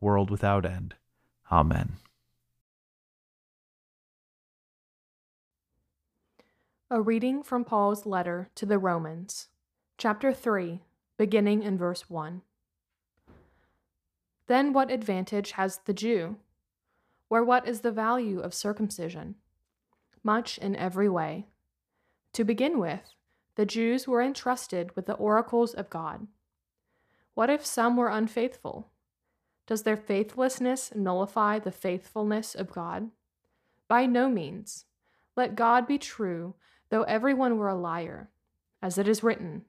world without end. Amen. A reading from Paul's letter to the Romans, chapter 3, beginning in verse 1. Then what advantage has the Jew? Or what is the value of circumcision? Much in every way. To begin with, the Jews were entrusted with the oracles of God. What if some were unfaithful? Does their faithlessness nullify the faithfulness of God? By no means. Let God be true, though everyone were a liar, as it is written,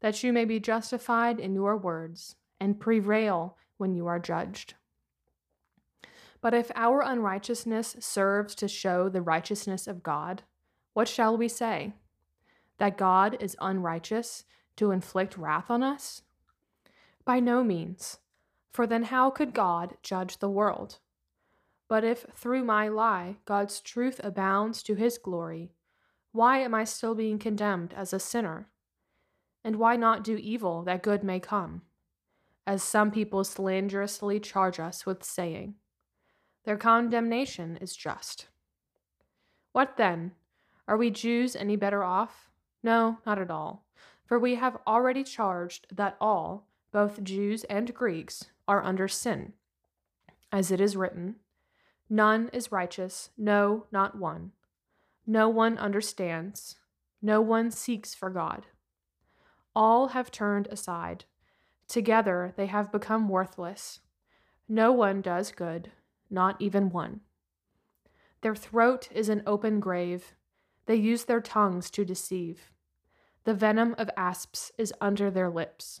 that you may be justified in your words and prevail when you are judged. But if our unrighteousness serves to show the righteousness of God, what shall we say? That God is unrighteous to inflict wrath on us? By no means for then how could God judge the world? But if through my lie God's truth abounds to his glory, why am I still being condemned as a sinner? And why not do evil that good may come? As some people slanderously charge us with saying, their condemnation is just. What then? Are we Jews any better off? No, not at all. For we have already charged that all, both Jews and Greeks, are under sin. As it is written, None is righteous, no, not one. No one understands, no one seeks for God. All have turned aside. Together they have become worthless. No one does good, not even one. Their throat is an open grave. They use their tongues to deceive. The venom of asps is under their lips.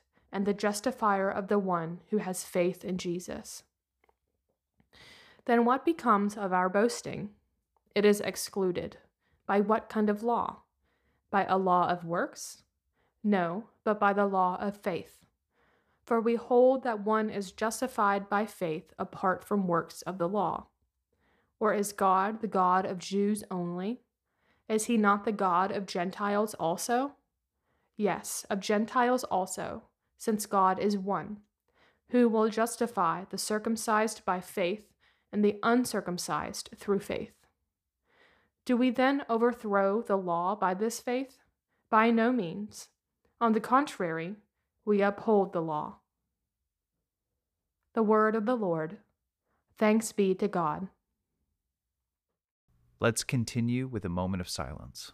and the justifier of the one who has faith in Jesus. Then what becomes of our boasting? It is excluded. By what kind of law? By a law of works? No, but by the law of faith. For we hold that one is justified by faith apart from works of the law. Or is God the God of Jews only? Is he not the God of Gentiles also? Yes, of Gentiles also, since God is one, who will justify the circumcised by faith and the uncircumcised through faith. Do we then overthrow the law by this faith? By no means. On the contrary, we uphold the law. The word of the Lord. Thanks be to God. Let's continue with a moment of silence.